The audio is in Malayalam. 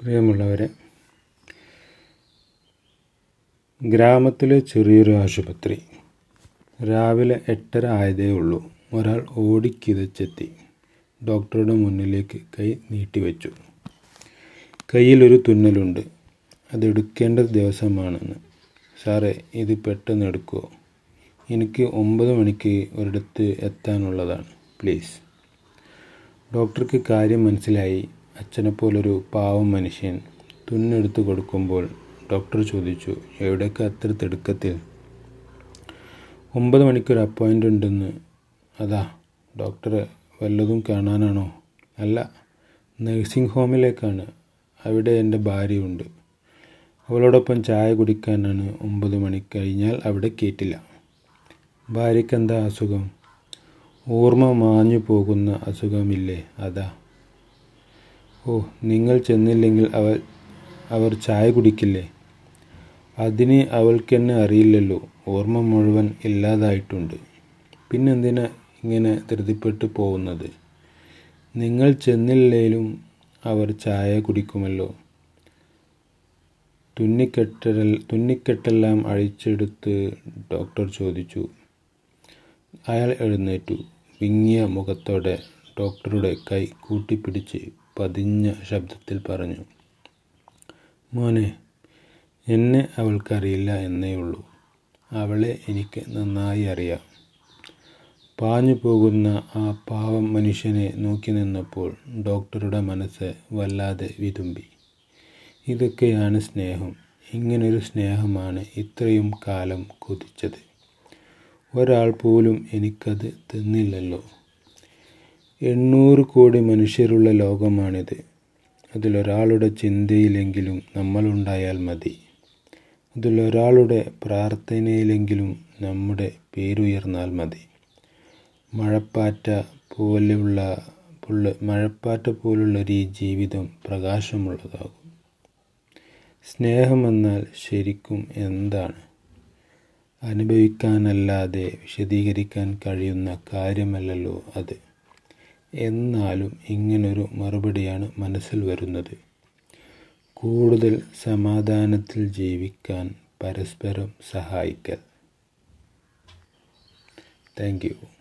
പ്രിയമുള്ളവരെ ഗ്രാമത്തിലെ ചെറിയൊരു ആശുപത്രി രാവിലെ എട്ടര ആയതേ ഉള്ളൂ. ഒരാൾ ഓടിക്കിതച്ചെത്തി. ഡോക്ടറുടെ മുന്നിലേക്ക് കൈ നീട്ടിവെച്ചു. കയ്യിലൊരു തുന്നലുണ്ട്. അതെടുക്കേണ്ട ദിവസമാണെന്ന്. സാറേ ഇത് പെട്ടെന്ന് എടുക്കുമോ എനിക്ക് ഒമ്പത് മണിക്ക് ഒരിടത്ത് എത്താനുള്ളതാണ്. പ്ലീസ്. ഡോക്ടർക്ക് കാര്യം മനസ്സിലായി. അച്ഛനെപ്പോലൊരു പാവം മനുഷ്യൻ തുന്നെടുത്ത് കൊടുക്കുമ്പോൾ ഡോക്ടർ ചോദിച്ചു എവിടേക്ക് അത്ര തിടുക്കത്തിൽ? ഒമ്പത് മണിക്കൊരു അപ്പോയിന്റ് ഉണ്ടെന്ന്. അതാ ഡോക്ടറെ വല്ലതും കാണാനാണോ? അല്ല നഴ്സിംഗ് ഹോമിലേക്കാണ്. അവിടെ എന്റെ ഭാര്യയുണ്ട്. അവളോടൊപ്പം ചായ കുടിക്കാനാണ് ഒമ്പത് മണി കഴിഞ്ഞാൽ അവിടെ കയറ്റില്ല ഭാര്യയ്ക്ക് എന്താ അസുഖം? ഓർമ്മ മാഞ്ഞു പോകുന്ന അസുഖമില്ലേ അതാ. ഓ നിങ്ങൾ ചെന്നില്ലെങ്കിൽ അവൾ അവർ ചായ കുടിക്കില്ലേ? അതിന് അവൾക്കെന്നെ അറിയില്ലല്ലോ. ഓർമ്മ മുഴുവൻ ഇല്ലാതായിട്ടുണ്ട്. പിന്നെന്തിനാ ഇങ്ങനെ ധൃതിപ്പെട്ടു പോകുന്നത്? നിങ്ങൾ ചെന്നില്ലേലും അവർ ചായ കുടിക്കുമല്ലോ. തുന്നിക്കെട്ടൽ തുന്നിക്കെട്ടെല്ലാം അഴിച്ചെടുത്ത് ഡോക്ടർ ചോദിച്ചു. അയാൾ എഴുന്നേറ്റു. വിങ്ങിയ മുഖത്തോടെ ഡോക്ടറുടെ കൈ കൂട്ടിപ്പിടിച്ച് പതിഞ്ഞ ശബ്ദത്തിൽ പറഞ്ഞു മോനെ എന്നെ അവൾക്കറിയില്ല എന്നേ ഉള്ളൂ. അവളെ എനിക്ക് നന്നായി അറിയാം. പാഞ്ഞു പോകുന്ന ആ പാവം മനുഷ്യനെ നോക്കി നിന്നപ്പോൾ ഡോക്ടറുടെ മനസ്സ് വല്ലാതെ വിതുമ്പി. ഇതൊക്കെയാണ് സ്നേഹം. ഇങ്ങനൊരു സ്നേഹമാണ് ഇത്രയും കാലം കൊതിച്ചത്. ഒരാൾ പോലും എനിക്കത് തന്നില്ലല്ലോ. എണ്ണൂറ് കോടി മനുഷ്യരുള്ള ലോകമാണിത്. അതിലൊരാളുടെ ചിന്തയിലെങ്കിലും നമ്മളുണ്ടായാൽ മതി. അതിലൊരാളുടെ പ്രാർത്ഥനയിലെങ്കിലും നമ്മുടെ പേരുയർന്നാൽ മതി. മഴപ്പാറ്റ പോലെയുള്ള മഴപ്പാറ്റ പോലുള്ളൊരു ഈ ജീവിതം പ്രകാശമുള്ളതാകും. സ്നേഹമെന്നാൽ ശരിക്കും എന്താണ്? അനുഭവിക്കാനല്ലാതെ വിശദീകരിക്കാൻ കഴിയുന്ന കാര്യമല്ലല്ലോ അത്. എന്നാലും ഇങ്ങനൊരു മറുപടിയാണ് മനസ്സിൽ വരുന്നത്. കൂടുതൽ സമാധാനത്തിൽ ജീവിക്കാൻ പരസ്പരം സഹായിക്കൽ. Thank you